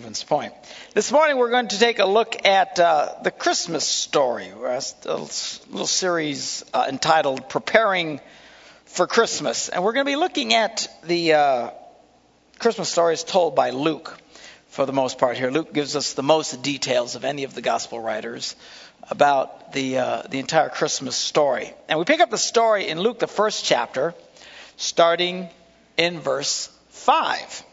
Point. This morning we're going to take a look at uh, the Christmas story, a little series uh, entitled Preparing for Christmas. And we're going to be looking at the uh, Christmas stories told by Luke for the most part here. Luke gives us the most details of any of the gospel writers about the, uh, the entire Christmas story. And we pick up the story in Luke, the first chapter, starting in verse 5.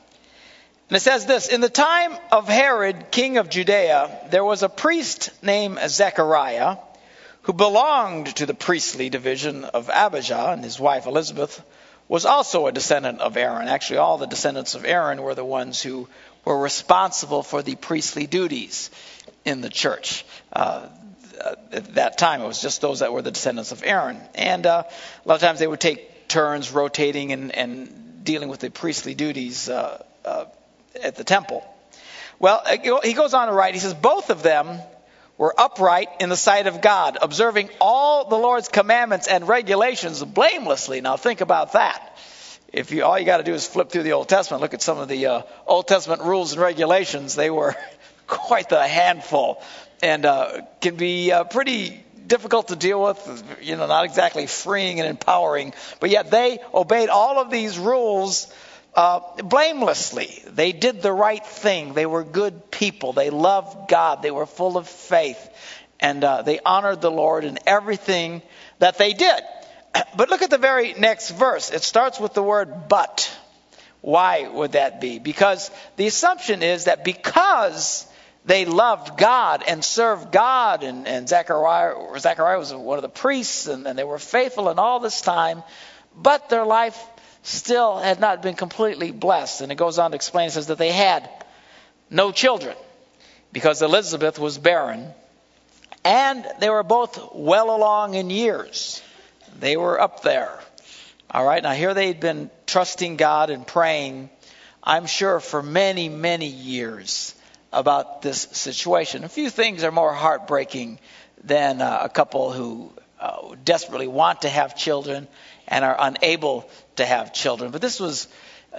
And it says this In the time of Herod, king of Judea, there was a priest named Zechariah who belonged to the priestly division of Abijah, and his wife Elizabeth was also a descendant of Aaron. Actually, all the descendants of Aaron were the ones who were responsible for the priestly duties in the church. Uh, at that time, it was just those that were the descendants of Aaron. And uh, a lot of times they would take turns rotating and, and dealing with the priestly duties uh, uh at the temple. Well, he goes on to write, he says, both of them were upright in the sight of God, observing all the Lord's commandments and regulations blamelessly. Now think about that. If you all you got to do is flip through the Old Testament, look at some of the uh, Old Testament rules and regulations. They were quite the handful, and uh, can be uh, pretty difficult to deal with. You know, not exactly freeing and empowering, but yet they obeyed all of these rules uh, blamelessly. They did the right thing. They were good people. They loved God. They were full of faith. And uh, they honored the Lord in everything that they did. But look at the very next verse. It starts with the word but. Why would that be? Because the assumption is that because they loved God and served God, and, and Zechariah, Zechariah was one of the priests, and, and they were faithful in all this time, but their life still had not been completely blessed. And it goes on to explain, it says that they had no children because Elizabeth was barren, and they were both well along in years. They were up there. All right, now here they'd been trusting God and praying, I'm sure, for many, many years about this situation. A few things are more heartbreaking than uh, a couple who uh, desperately want to have children and are unable to have children. But this was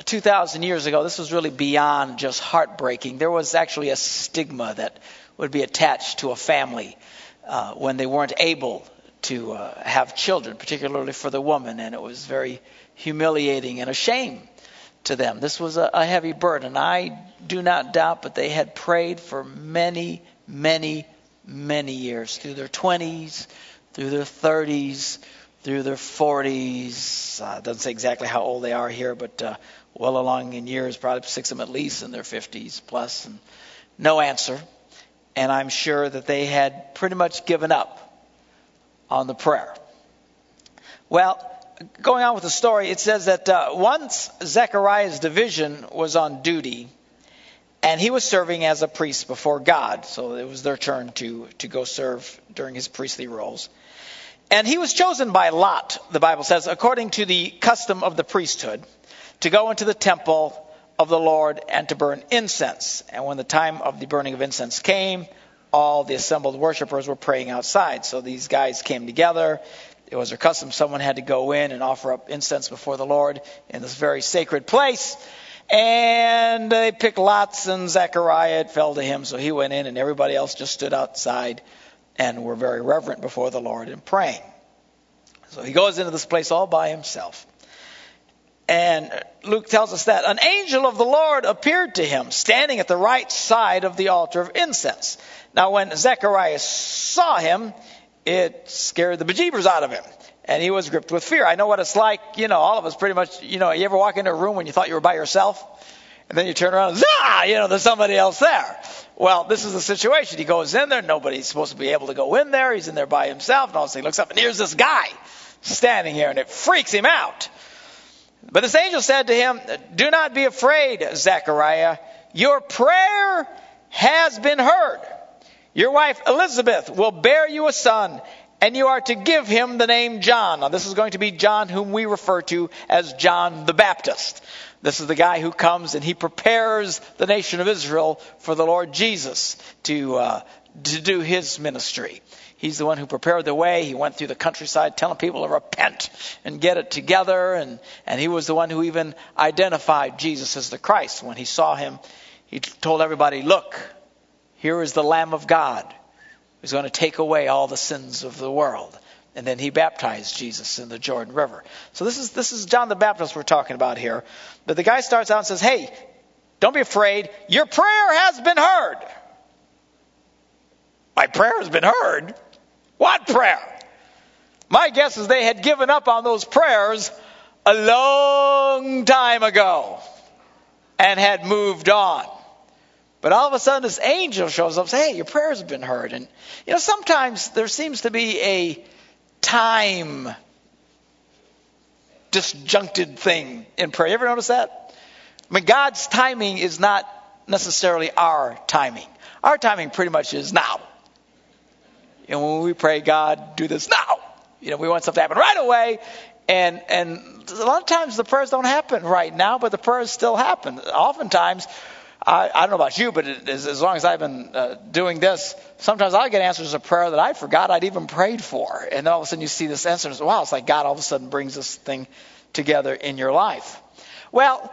2,000 years ago. This was really beyond just heartbreaking. There was actually a stigma that would be attached to a family uh, when they weren't able to uh, have children, particularly for the woman, and it was very humiliating and a shame to them. This was a, a heavy burden. I do not doubt, but they had prayed for many, many, many years through their 20s, through their 30s, through their 40s. Uh, doesn't say exactly how old they are here, but uh, well along in years, probably six of them at least in their 50s plus, and no answer. And I'm sure that they had pretty much given up on the prayer. Well, going on with the story, it says that uh, once Zechariah's division was on duty, and he was serving as a priest before God, so it was their turn to to go serve during his priestly roles. And he was chosen by Lot, the Bible says, according to the custom of the priesthood, to go into the temple of the Lord and to burn incense. And when the time of the burning of incense came, all the assembled worshippers were praying outside. So these guys came together. It was their custom. Someone had to go in and offer up incense before the Lord in this very sacred place. And they picked lots, and Zechariah, it fell to him. So he went in, and everybody else just stood outside and were very reverent before the Lord in praying. So he goes into this place all by himself. And Luke tells us that an angel of the Lord appeared to him, standing at the right side of the altar of incense. Now, when Zechariah saw him, it scared the bejeebers out of him. And he was gripped with fear. I know what it's like. You know, all of us pretty much, you know, you ever walk into a room when you thought you were by yourself? And then you turn around, zah, you know, there's somebody else there. Well, this is the situation. He goes in there. Nobody's supposed to be able to go in there. He's in there by himself. And all of a sudden he looks up and here's this guy standing here and it freaks him out. But this angel said to him, Do not be afraid, Zechariah. Your prayer has been heard. Your wife Elizabeth will bear you a son, and you are to give him the name John. Now, this is going to be John, whom we refer to as John the Baptist. This is the guy who comes and he prepares the nation of Israel for the Lord Jesus to, uh, to do his ministry. He's the one who prepared the way. He went through the countryside telling people to repent and get it together. And, and he was the one who even identified Jesus as the Christ. When he saw him, he told everybody, Look, here is the Lamb of God who's going to take away all the sins of the world. And then he baptized Jesus in the Jordan River. So this is this is John the Baptist we're talking about here. But the guy starts out and says, Hey, don't be afraid. Your prayer has been heard. My prayer has been heard? What prayer? My guess is they had given up on those prayers a long time ago and had moved on. But all of a sudden, this angel shows up and says, Hey, your prayers have been heard. And, you know, sometimes there seems to be a time disjuncted thing in prayer. You ever notice that? I mean, God's timing is not necessarily our timing. Our timing pretty much is now. You know, when we pray, God, do this now. You know, we want stuff to happen right away. And, and a lot of times the prayers don't happen right now, but the prayers still happen. Oftentimes, I, I don't know about you, but it, as, as long as I've been uh, doing this, sometimes I get answers to prayer that I forgot I'd even prayed for. And then all of a sudden you see this answer and say, wow, it's like God all of a sudden brings this thing together in your life. Well,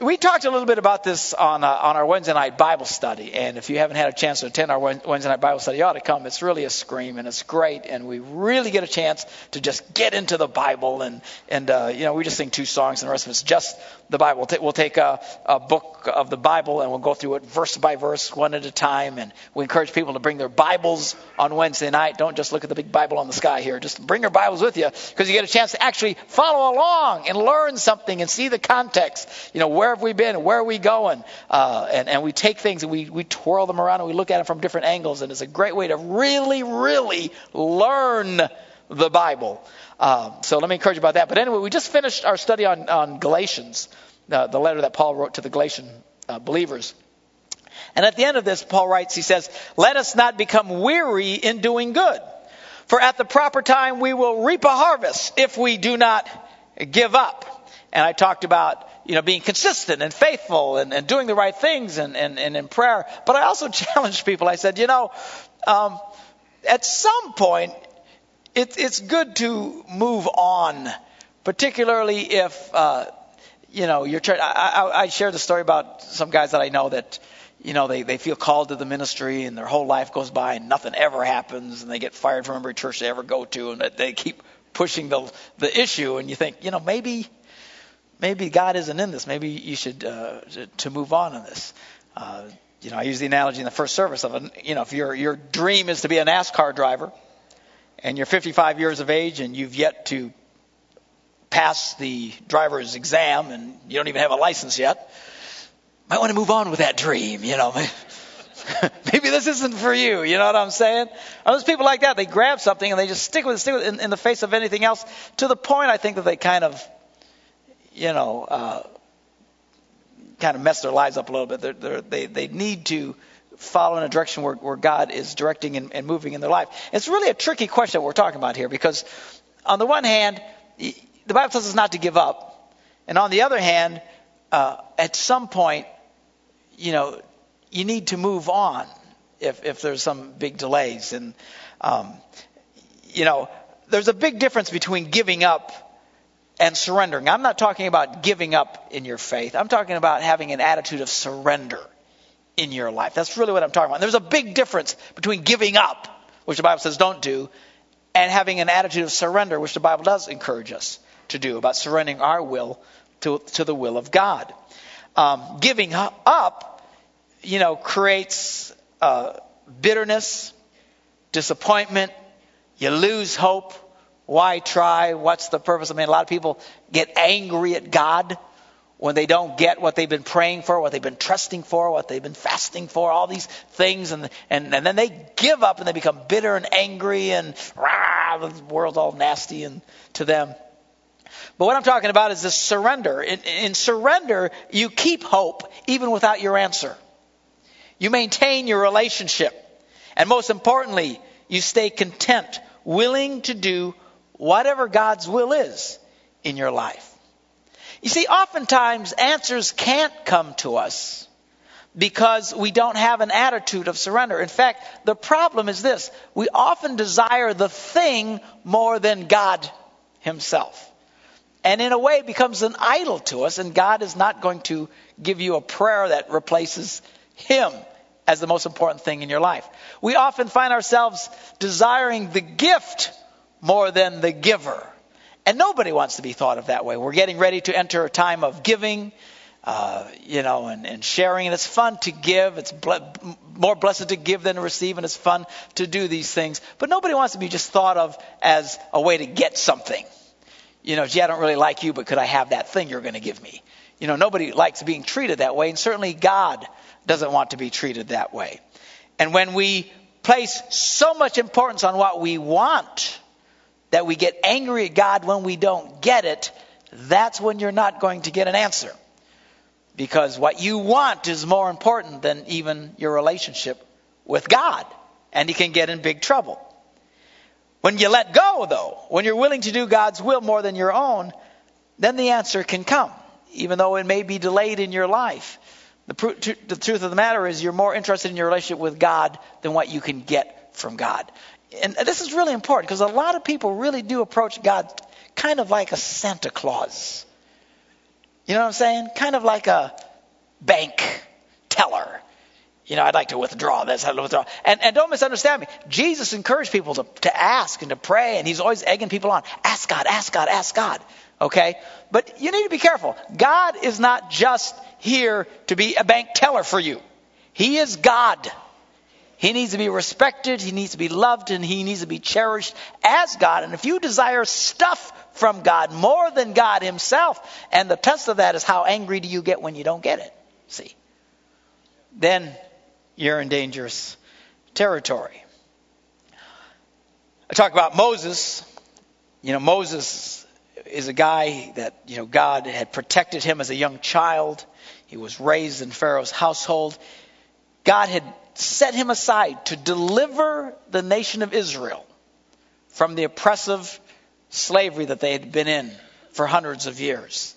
we talked a little bit about this on uh, on our Wednesday night Bible study, and if you haven't had a chance to attend our Wednesday night Bible study, you ought to come. It's really a scream, and it's great, and we really get a chance to just get into the Bible, and and uh, you know we just sing two songs, and the rest of it's just the Bible. We'll take a, a book of the Bible, and we'll go through it verse by verse, one at a time, and we encourage people to bring their Bibles on Wednesday night. Don't just look at the big Bible on the sky here. Just bring your Bibles with you, because you get a chance to actually follow along and learn something and see the context. You know where have we been? Where are we going? Uh, and, and we take things and we, we twirl them around and we look at them from different angles. And it's a great way to really, really learn the Bible. Uh, so let me encourage you about that. But anyway, we just finished our study on, on Galatians, uh, the letter that Paul wrote to the Galatian uh, believers. And at the end of this, Paul writes, he says, Let us not become weary in doing good. For at the proper time we will reap a harvest if we do not give up. And I talked about you know, being consistent and faithful and, and doing the right things and, and, and in prayer. But I also challenged people. I said, you know, um, at some point, it, it's good to move on, particularly if, uh, you know, you're trying. I, I, I shared the story about some guys that I know that, you know, they, they feel called to the ministry and their whole life goes by and nothing ever happens and they get fired from every church they ever go to and they keep pushing the the issue and you think, you know, maybe maybe God isn't in this. Maybe you should uh, to move on in this. Uh, you know, I use the analogy in the first service of, you know, if your your dream is to be a NASCAR driver, and you're 55 years of age and you've yet to pass the driver's exam and you don't even have a license yet, might want to move on with that dream. You know, maybe this isn't for you. You know what I'm saying? There's people like that. They grab something and they just stick with it, stick with it in, in the face of anything else. To the point, I think that they kind of you know, uh, kind of mess their lives up a little bit. They're, they're, they they need to follow in a direction where, where God is directing and, and moving in their life. It's really a tricky question we're talking about here because, on the one hand, the Bible tells us not to give up, and on the other hand, uh, at some point, you know, you need to move on if if there's some big delays, and um, you know, there's a big difference between giving up and surrendering. I'm not talking about giving up in your faith. I'm talking about having an attitude of surrender in your life. That's really what I'm talking about. There's a big difference between giving up, which the Bible says don't do, and having an attitude of surrender, which the Bible does encourage us to do, about surrendering our will to, to the will of God. Um, giving up, you know, creates uh, bitterness, disappointment, you lose hope, why try? What's the purpose? I mean, a lot of people get angry at God when they don't get what they've been praying for, what they've been trusting for, what they've been fasting for, all these things, and and, and then they give up and they become bitter and angry and rah, the world's all nasty and to them. But what I'm talking about is this surrender. In, in surrender, you keep hope even without your answer. You maintain your relationship, and most importantly, you stay content, willing to do whatever God's will is in your life. You see, oftentimes answers can't come to us because we don't have an attitude of surrender. In fact, the problem is this we often desire the thing more than God Himself. and in a way becomes an idol to us, and God is not going to give you a prayer that replaces Him as the most important thing in your life. We often find ourselves desiring the gift more than the giver. And nobody wants to be thought of that way. We're getting ready to enter a time of giving, uh, you know, and, and, sharing, and it's fun to give. It's ble- more blessed to give than to receive, and it's fun to do these things. But nobody wants to be just thought of as a way to get something. You know, gee, I don't really like you, but could I have that thing you're going to give me? You know, nobody likes being treated that way, and certainly God doesn't want to be treated that way. And when we place so much importance on what we want, that we get angry at God when we don't get it, that's when you're not going to get an answer. Because what you want is more important than even your relationship with God. And you can get in big trouble. When you let go, though, when you're willing to do God's will more than your own, then the answer can come, even though it may be delayed in your life. The, pr- the truth of the matter is, you're more interested in your relationship with God than what you can get from God and this is really important because a lot of people really do approach God kind of like a Santa Claus. You know what I'm saying? Kind of like a bank teller. You know, I'd like to withdraw this, I'd withdraw. And, and don't misunderstand me. Jesus encouraged people to, to ask and to pray, and he's always egging people on. Ask God, ask God, ask God. Okay? But you need to be careful. God is not just here to be a bank teller for you. He is God. He needs to be respected, he needs to be loved, and he needs to be cherished as God. And if you desire stuff from God more than God himself, and the test of that is how angry do you get when you don't get it? See? Then you're in dangerous territory. I talk about Moses. You know, Moses is a guy that, you know, God had protected him as a young child. He was raised in Pharaoh's household. God had set him aside to deliver the nation of Israel from the oppressive slavery that they had been in for hundreds of years.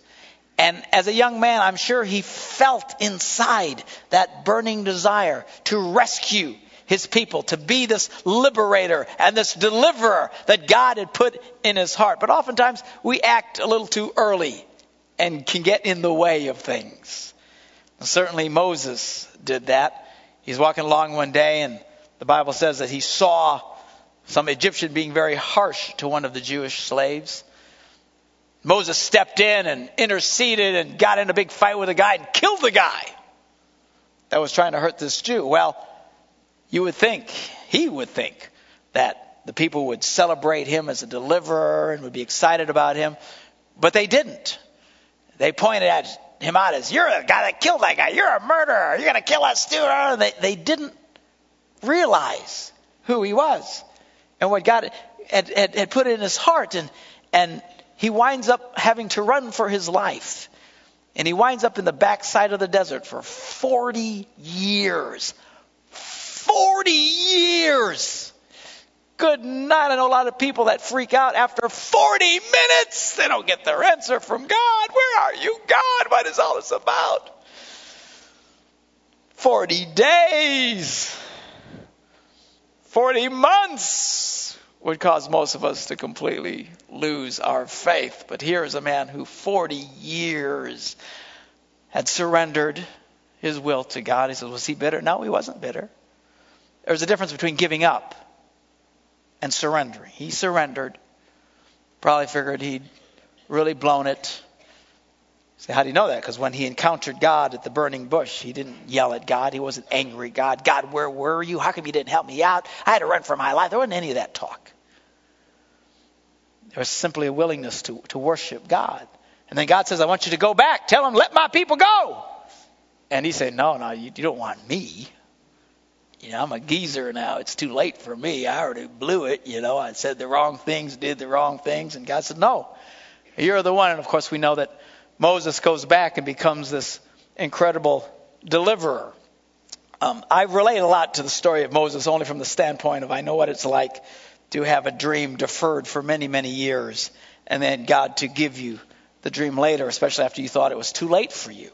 And as a young man, I'm sure he felt inside that burning desire to rescue his people, to be this liberator and this deliverer that God had put in his heart. But oftentimes we act a little too early and can get in the way of things. Certainly Moses did that. He's walking along one day, and the Bible says that he saw some Egyptian being very harsh to one of the Jewish slaves. Moses stepped in and interceded and got in a big fight with a guy and killed the guy that was trying to hurt this Jew. Well, you would think, he would think, that the people would celebrate him as a deliverer and would be excited about him, but they didn't. They pointed at him out as, You're the guy that killed that guy. You're a murderer. You're going to kill that student. They, they didn't realize who he was and what God had, had, had put in his heart. And, and he winds up having to run for his life. And he winds up in the backside of the desert for 40 years. 40 years! Good night. I know a lot of people that freak out after 40 minutes. They don't get their answer from God. Where are you, God? What is all this about? 40 days, 40 months would cause most of us to completely lose our faith. But here is a man who 40 years had surrendered his will to God. He says, Was he bitter? No, he wasn't bitter. There's a difference between giving up and surrendering. He surrendered. Probably figured he'd really blown it. Say, how do you know that? Because when he encountered God at the burning bush, he didn't yell at God. He wasn't angry. God, God, where were you? How come you didn't help me out? I had to run for my life. There wasn't any of that talk. There was simply a willingness to, to worship God. And then God says, I want you to go back. Tell him, let my people go. And he said, No, no, you, you don't want me. You know, I'm a geezer now. It's too late for me. I already blew it. You know, I said the wrong things, did the wrong things. And God said, No, you're the one. And of course, we know that Moses goes back and becomes this incredible deliverer. Um, I relate a lot to the story of Moses only from the standpoint of I know what it's like to have a dream deferred for many, many years, and then God to give you the dream later, especially after you thought it was too late for you.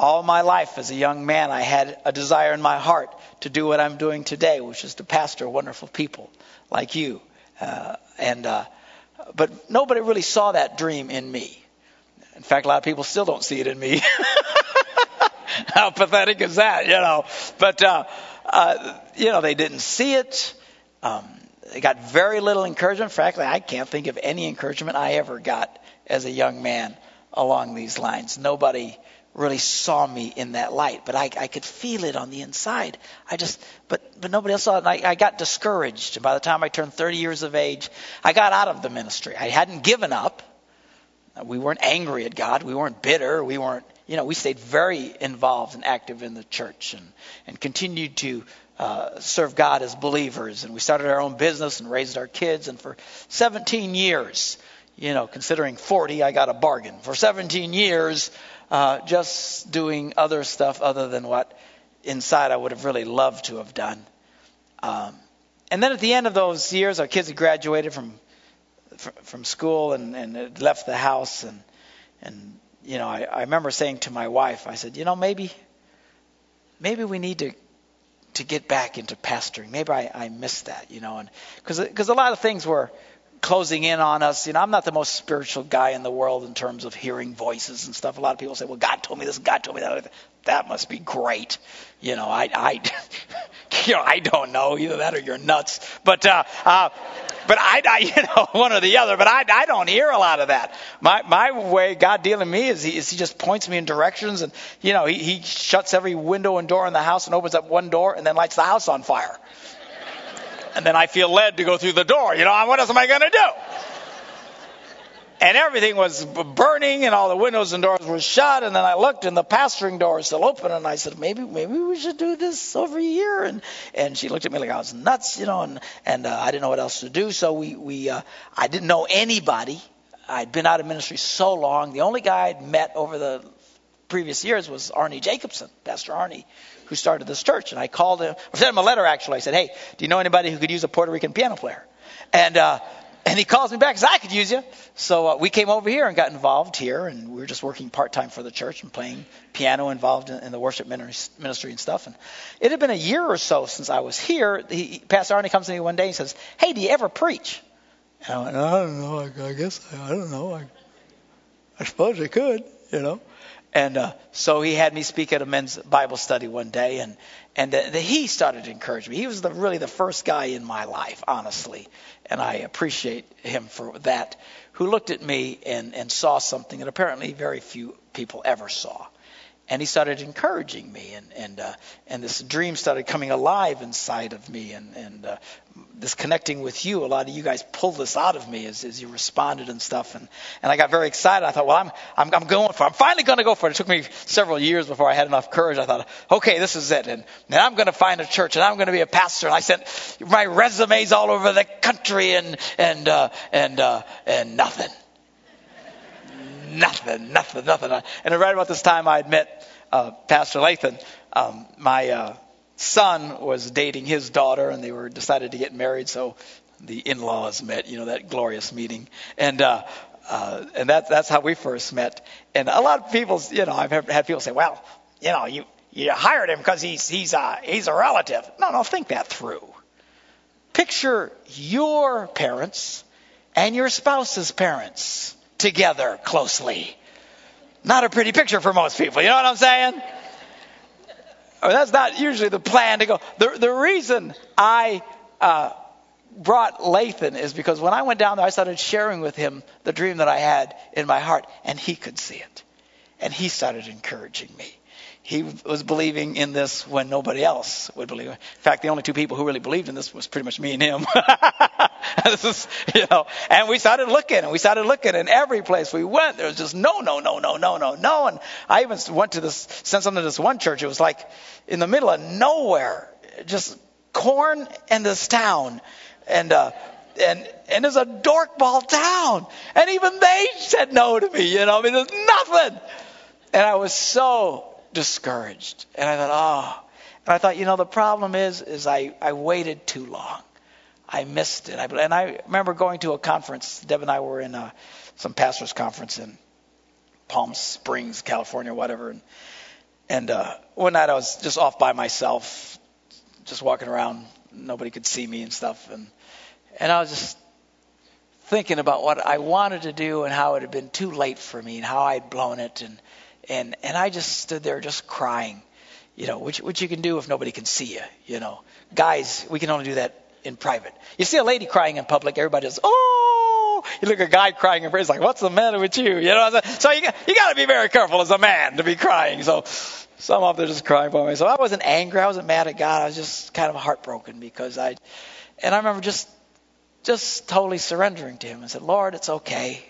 All my life as a young man, I had a desire in my heart to do what I'm doing today, which is to pastor wonderful people like you. Uh, and uh, but nobody really saw that dream in me. In fact, a lot of people still don't see it in me. How pathetic is that, you know? But, uh, uh, you know, they didn't see it. Um, they got very little encouragement. Frankly, I can't think of any encouragement I ever got as a young man along these lines. Nobody really saw me in that light, but I, I could feel it on the inside. I just, but but nobody else saw it. And I, I got discouraged. And by the time I turned 30 years of age, I got out of the ministry. I hadn't given up. We weren't angry at God. We weren't bitter. We weren't, you know, we stayed very involved and active in the church and and continued to uh, serve God as believers. And we started our own business and raised our kids. And for 17 years, you know, considering 40, I got a bargain. For 17 years, uh, just doing other stuff other than what inside I would have really loved to have done. Um, and then at the end of those years, our kids had graduated from from school and, and had left the house, and and you know, I, I remember saying to my wife, I said, you know, maybe maybe we need to to get back into pastoring. Maybe I, I missed that, you know, and because a lot of things were closing in on us. You know, I'm not the most spiritual guy in the world in terms of hearing voices and stuff. A lot of people say, "Well, God told me this, God told me that." That must be great. You know, I, I, you know, I don't know either that or you're nuts. But, uh, uh, but I, I, you know, one or the other. But I, I don't hear a lot of that. My, my way God dealing me is he, is he just points me in directions, and you know, he, he shuts every window and door in the house and opens up one door and then lights the house on fire and then I feel led to go through the door. You know, what else am I going to do? And everything was burning, and all the windows and doors were shut. And then I looked, and the pastoring door was still open. And I said, maybe, maybe we should do this over here. And and she looked at me like I was nuts, you know. And and uh, I didn't know what else to do. So we we uh, I didn't know anybody. I'd been out of ministry so long. The only guy I'd met over the previous years was Arnie Jacobson, Pastor Arnie, who started this church. And I called him, I sent him a letter actually. I said, hey, do you know anybody who could use a Puerto Rican piano player? And, uh, and he calls me back and says, I could use you. So uh, we came over here and got involved here, and we were just working part time for the church and playing piano involved in, in, the worship ministry and stuff. And it had been a year or so since I was here. He, Pastor Arnie comes to me one day and says, Hey, do you ever preach? And I went, I don't know. I, I guess, I, I don't know. I, I suppose I could, you know. And uh, so he had me speak at a men's Bible study one day, and and uh, he started to encourage me. He was the, really the first guy in my life, honestly, and I appreciate him for that. Who looked at me and and saw something that apparently very few people ever saw and he started encouraging me and and uh, and this dream started coming alive inside of me and and uh, this connecting with you a lot of you guys pulled this out of me as, as you responded and stuff and and I got very excited. I thought well I'm I'm, I'm going for it. I'm finally going to go for it. It took me several years before I had enough courage. I thought okay this is it. And, and I'm going to find a church and I'm going to be a pastor. And I sent my resumes all over the country and and uh, and uh, and nothing nothing, nothing, nothing. And right about this time, I met uh, Pastor Lathan. Um, my uh, son was dating his daughter, and they were decided to get married. So the in-laws met. You know that glorious meeting, and uh, uh, and that, that's how we first met. And a lot of people, you know, I've had people say, "Well, you know, you you hired him because he's he's a he's a relative." No, no, think that through. Picture your parents and your spouse's parents together closely. Not a pretty picture for most people. You know what I'm saying? That's not usually the plan to go. The, the reason I uh, brought Lathan is because when I went down there, I started sharing with him the dream that I had in my heart, and he could see it. And he started encouraging me he was believing in this when nobody else would believe. In fact, the only two people who really believed in this was pretty much me and him. this is, you know, and we started looking and we started looking and every place we went, there was just no, no, no, no, no, no, no. And I even went to this, sent something to this one church. It was like in the middle of nowhere, just corn in this town. And, uh, and and it's a dorkball town, and even they said no to me. You know, I mean, there's nothing. And I was so discouraged. And I thought, oh. And I thought, you know, the problem is, is I, I waited too long. I missed it. I, and I remember going to a conference. Deb and I were in a, some pastors' conference in Palm Springs, California, whatever. And, and uh, one night I was just off by myself, just walking around. Nobody could see me and stuff. And and I was just thinking about what I wanted to do and how it had been too late for me and how I'd blown it and and and I just stood there just crying, you know, which which you can do if nobody can see you, you know. Guys, we can only do that in private. You see a lady crying in public, everybody just oh. You look at a guy crying in private, it's like, what's the matter with you? You know, so you you got to be very careful as a man to be crying. So some of them just crying for me. So I wasn't angry, I wasn't mad at God. I was just kind of heartbroken because I, and I remember just just totally surrendering to him and said, Lord, it's okay.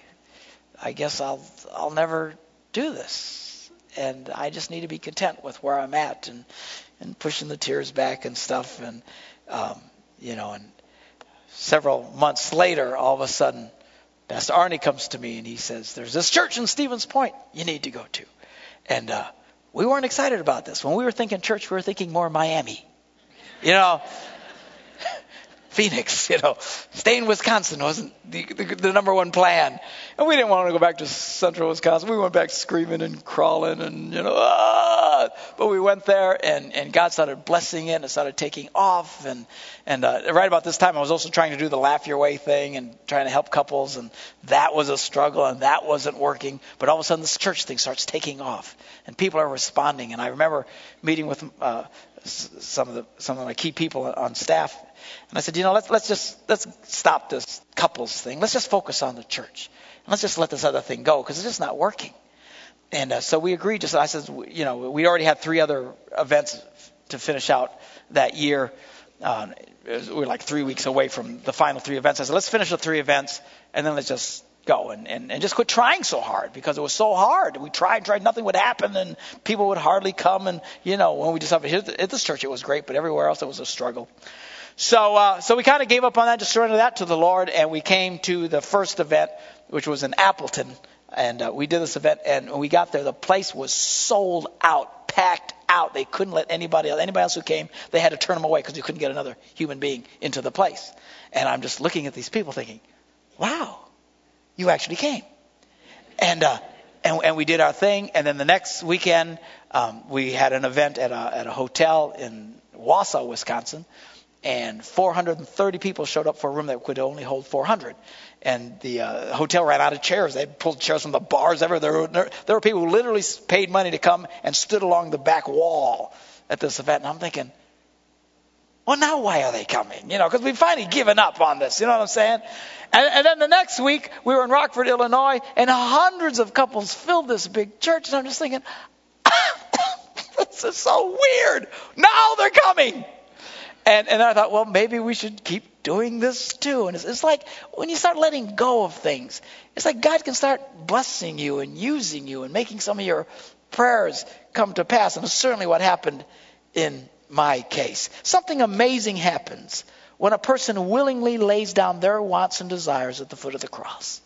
I guess I'll I'll never do this. And I just need to be content with where I'm at and and pushing the tears back and stuff and um, you know and several months later all of a sudden Pastor Arnie comes to me and he says, There's this church in Stevens Point you need to go to. And uh, we weren't excited about this. When we were thinking church, we were thinking more Miami. You know, Phoenix, you know, staying in Wisconsin wasn't the, the, the, number one plan. And we didn't want to go back to central Wisconsin. We went back screaming and crawling and, you know, ah! but we went there and, and God started blessing it and it started taking off. And, and uh, right about this time, I was also trying to do the laugh your way thing and trying to help couples. And that was a struggle and that wasn't working. But all of a sudden, this church thing starts taking off and people are responding. And I remember meeting with uh, some of the some of my key people on staff, and I said, you know, let's let's just let's stop this couples thing. Let's just focus on the church, and let's just let this other thing go because it's just not working. And uh, so we agreed. Just I said, you know, we already had three other events to finish out that year. Uh, we were like three weeks away from the final three events. I said, let's finish the three events, and then let's just go and, and, and just quit trying so hard because it was so hard. We tried, tried, nothing would happen, and people would hardly come. And you know, when we decided hit at this church, it was great, but everywhere else it was a struggle. So, uh, so we kind of gave up on that, just surrendered that to the Lord, and we came to the first event, which was in Appleton, and uh, we did this event, and when we got there, the place was sold out, packed out. They couldn't let anybody else, anybody else who came, they had to turn them away because you couldn't get another human being into the place. And I'm just looking at these people thinking, wow, you actually came. And, uh, and, and we did our thing. And then the next weekend, um, we had an event at a, at a hotel in Wausau, Wisconsin. And 430 people showed up for a room that could only hold 400. And the uh, hotel ran out of chairs. They pulled chairs from the bars. Ever there, were, there were people who literally paid money to come and stood along the back wall at this event. And I'm thinking, well, now why are they coming? You know, because we've finally given up on this. You know what I'm saying? And, and, then the next week, we were in Rockford, Illinois, and hundreds of couples filled this big church. And I'm just thinking, this is so weird. Now they're coming. And, and I thought, well, maybe we should keep doing this too. And it's, it's like when you start letting go of things, it's like God can start blessing you and using you and making some of your prayers come to pass. And it's certainly what happened in my case. Something amazing happens when a person willingly lays down their wants and desires at the foot of the cross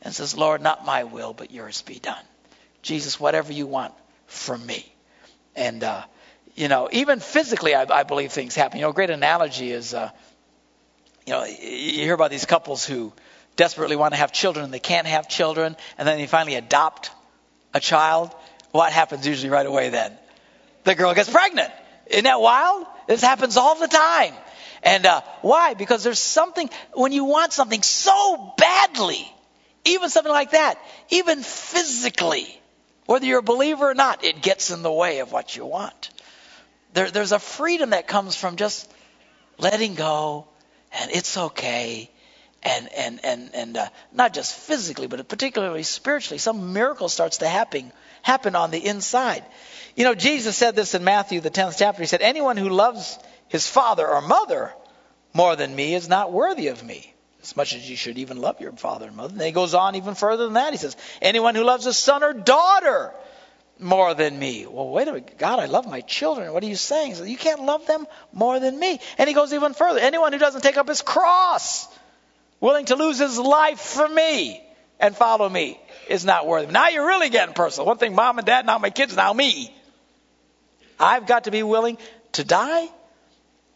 and says, Lord, not my will, but yours be done. Jesus, whatever you want from me. And, uh, you know, even physically, I, I, believe things happen. You know, a great analogy is, uh, you know, you hear about these couples who desperately want to have children and they can't have children, and then they finally adopt a child. What happens usually right away then? The girl gets pregnant. Isn't that wild? This happens all the time. And uh, why? Because there's something, when you want something so badly, even something like that, even physically, whether you're a believer or not, it gets in the way of what you want. There, there's a freedom that comes from just letting go, and it's okay. And and and and uh, not just physically, but particularly spiritually, some miracle starts to happen happen on the inside. You know, Jesus said this in Matthew, the 10th chapter. He said, Anyone who loves his father or mother more than me is not worthy of me, as much as you should even love your father and mother. And he goes on even further than that. He says, Anyone who loves a son or daughter more than me. Well, wait a minute. God, I love my children. What are you saying? You can't love them more than me. And he goes even further. Anyone who doesn't take up his cross, willing to lose his life for me and follow me, is not worthy. Now you're really getting personal. One thing, mom and dad, now my kids, now me. I've got to be willing to die.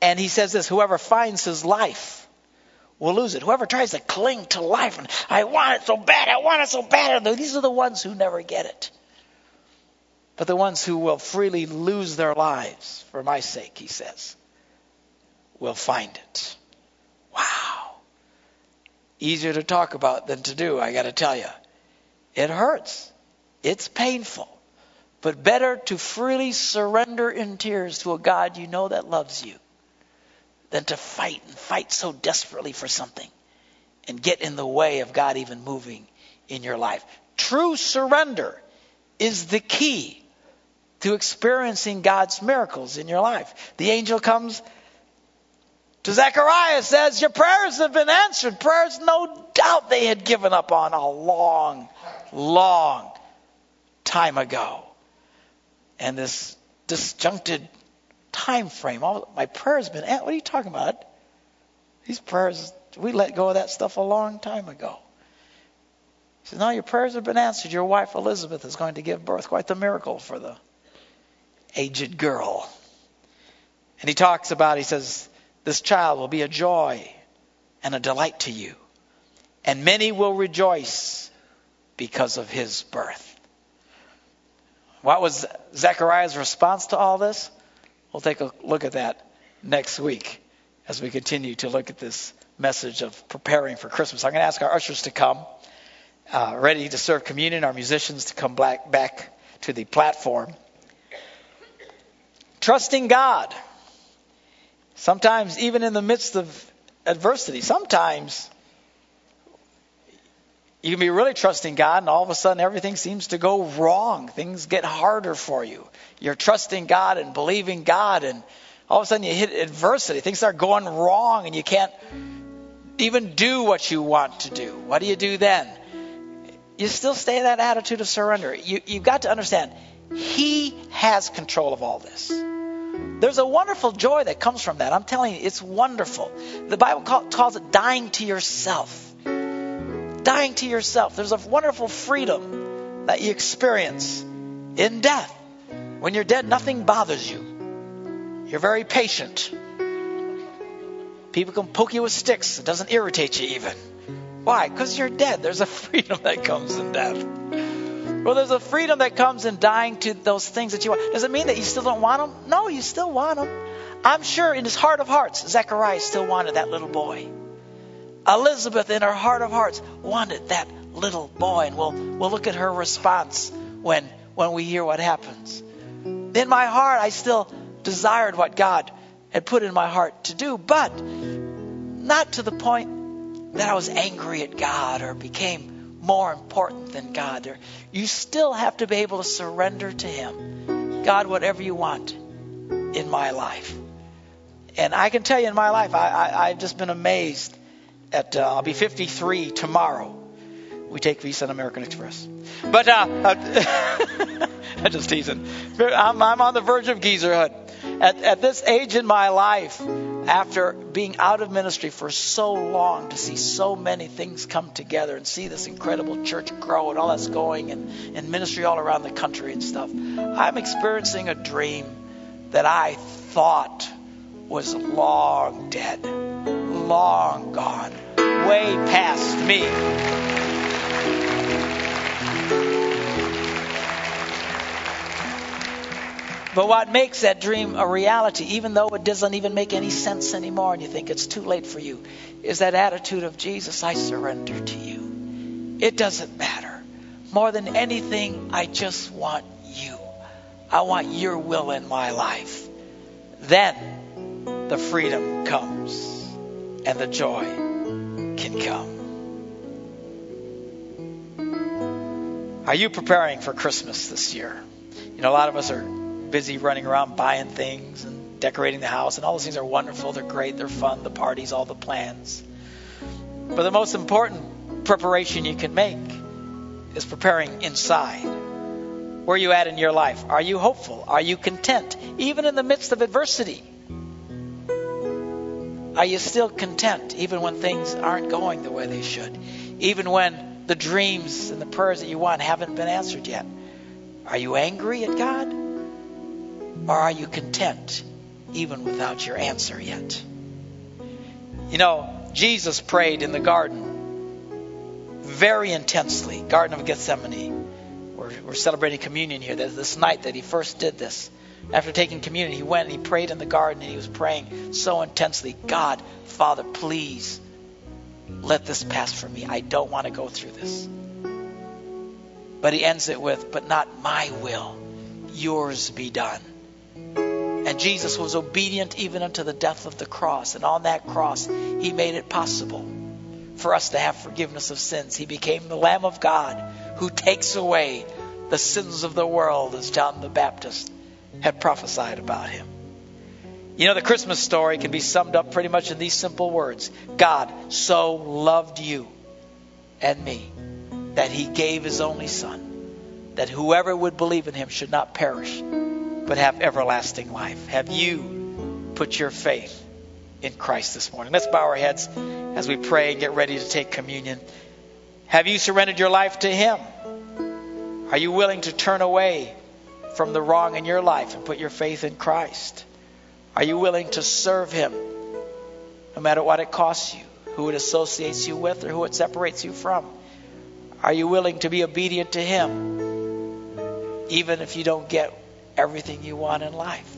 And he says this whoever finds his life will lose it. Whoever tries to cling to life and I want it so bad, I want it so bad. These are the ones who never get it. But the ones who will freely lose their lives for my sake, he says, will find it. Wow. easier to talk about than to do, I got to tell you. It hurts. It's painful. But better to freely surrender in tears to a God you know that loves you than to fight and fight so desperately for something and get in the way of God even moving in your life. True surrender is the key to experiencing God's miracles in your life. The angel comes to Zechariah says, Your prayers have been answered. Prayers, no doubt, they had given up on a long, long time ago. And this disjuncted time frame, all my prayers been answered. What are you talking about? These prayers, we let go of that stuff a long time ago. He says, No, your prayers have been answered. Your wife Elizabeth is going to give birth. Quite the miracle for the aged girl. And he talks about, he says, this child will be a joy and a delight to you, and many will rejoice because of his birth. What was Zechariah's response to all this? We'll take a look at that next week as we continue to look at this message of preparing for Christmas. I'm going to ask our ushers to come, uh, ready to serve communion, our musicians to come back, back to the platform. Trusting God. Sometimes, even in the midst of adversity, sometimes you can be really trusting God, and all of a sudden everything seems to go wrong. Things get harder for you. You're trusting God and believing God, and all of a sudden you hit adversity. Things start going wrong, and you can't even do what you want to do. What do you do then? You still stay in that attitude of surrender. You, you've got to understand, He has control of all this. There's a wonderful joy that comes from that. I'm telling you, it's wonderful. The Bible call, calls it dying to yourself. Dying to yourself. There's a wonderful freedom that you experience in death. When you're dead, nothing bothers you. You're very patient. People can poke you with sticks. It doesn't irritate you even. Why? Because you're dead. There's a freedom that comes in death. Well, there's a freedom that comes in dying to those things that you want. Does it mean that you still don't want them? No, you still want them. I'm sure in his heart of hearts, Zechariah still wanted that little boy. Elizabeth, in her heart of hearts, wanted that little boy. And we'll, we'll look at her response when, when we hear what happens. In my heart, I still desired what God had put in my heart to do, but not to the point that I was angry at God or became more important than God. There, You still have to be able to surrender to Him. God, whatever you want in my life. And I can tell you in my life, I, have just been amazed at, uh, I'll be 53 tomorrow. We take Visa and American Express. But, uh, I'm just teasing. I'm, I'm on the verge of geezerhood. At, at this age in my life, after being out of ministry for so long to see so many things come together and see this incredible church grow and all that's going and, and ministry all around the country and stuff, I'm experiencing a dream that I thought was long dead, long gone, way past me. But what makes that dream a reality, even though it doesn't even make any sense anymore and you think it's too late for you, is that attitude of Jesus, I surrender to you. It doesn't matter. More than anything, I just want you. I want your will in my life. Then the freedom comes and the joy can come. Are you preparing for Christmas this year? You know, a lot of us are busy running around buying things and decorating the house, and all those things are wonderful. They're great. They're fun. The parties, all the plans. But the most important preparation you can make is preparing inside. Where are you at in your life? Are you hopeful? Are you content? Even in the midst of adversity, are you still content even when things aren't going the way they should? Even when the dreams and the prayers that you want haven't been answered yet? Are you angry at God? Or are you content even without your answer yet? You know, Jesus prayed in the garden very intensely, Garden of Gethsemane. We're, we're celebrating communion here. There's this night that he first did this. After taking communion, he went and he prayed in the garden and he was praying so intensely God, Father, please let this pass from me. I don't want to go through this. But he ends it with, But not my will, yours be done. And Jesus was obedient even unto the death of the cross. And on that cross, he made it possible for us to have forgiveness of sins. He became the Lamb of God who takes away the sins of the world, as John the Baptist had prophesied about him. You know, the Christmas story can be summed up pretty much in these simple words God so loved you and me that he gave his only Son, that whoever would believe in him should not perish, but have everlasting life. Have you put your faith in Christ this morning? Let's bow our heads as we pray and get ready to take communion. Have you surrendered your life to him? Are you willing to turn away from the wrong in your life and put your faith in Christ? Are you willing to serve Him no matter what it costs you, who it associates you with, or who it separates you from? Are you willing to be obedient to Him even if you don't get everything you want in life?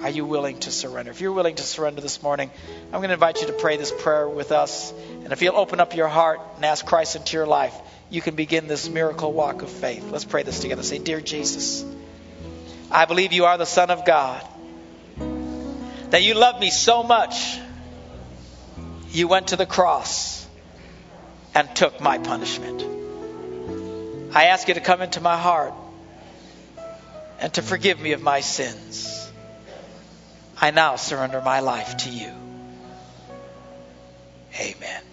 Are you willing to surrender? If you're willing to surrender this morning, I'm going to invite you to pray this prayer with us. And if you'll open up your heart and ask Christ into your life, you can begin this miracle walk of faith. Let's pray this together. Say, Dear Jesus, I believe you are the Son of God that you love me so much, you went to the cross and took my punishment. I ask you to come into my heart and to forgive me of my sins. I now surrender my life to you. Amen.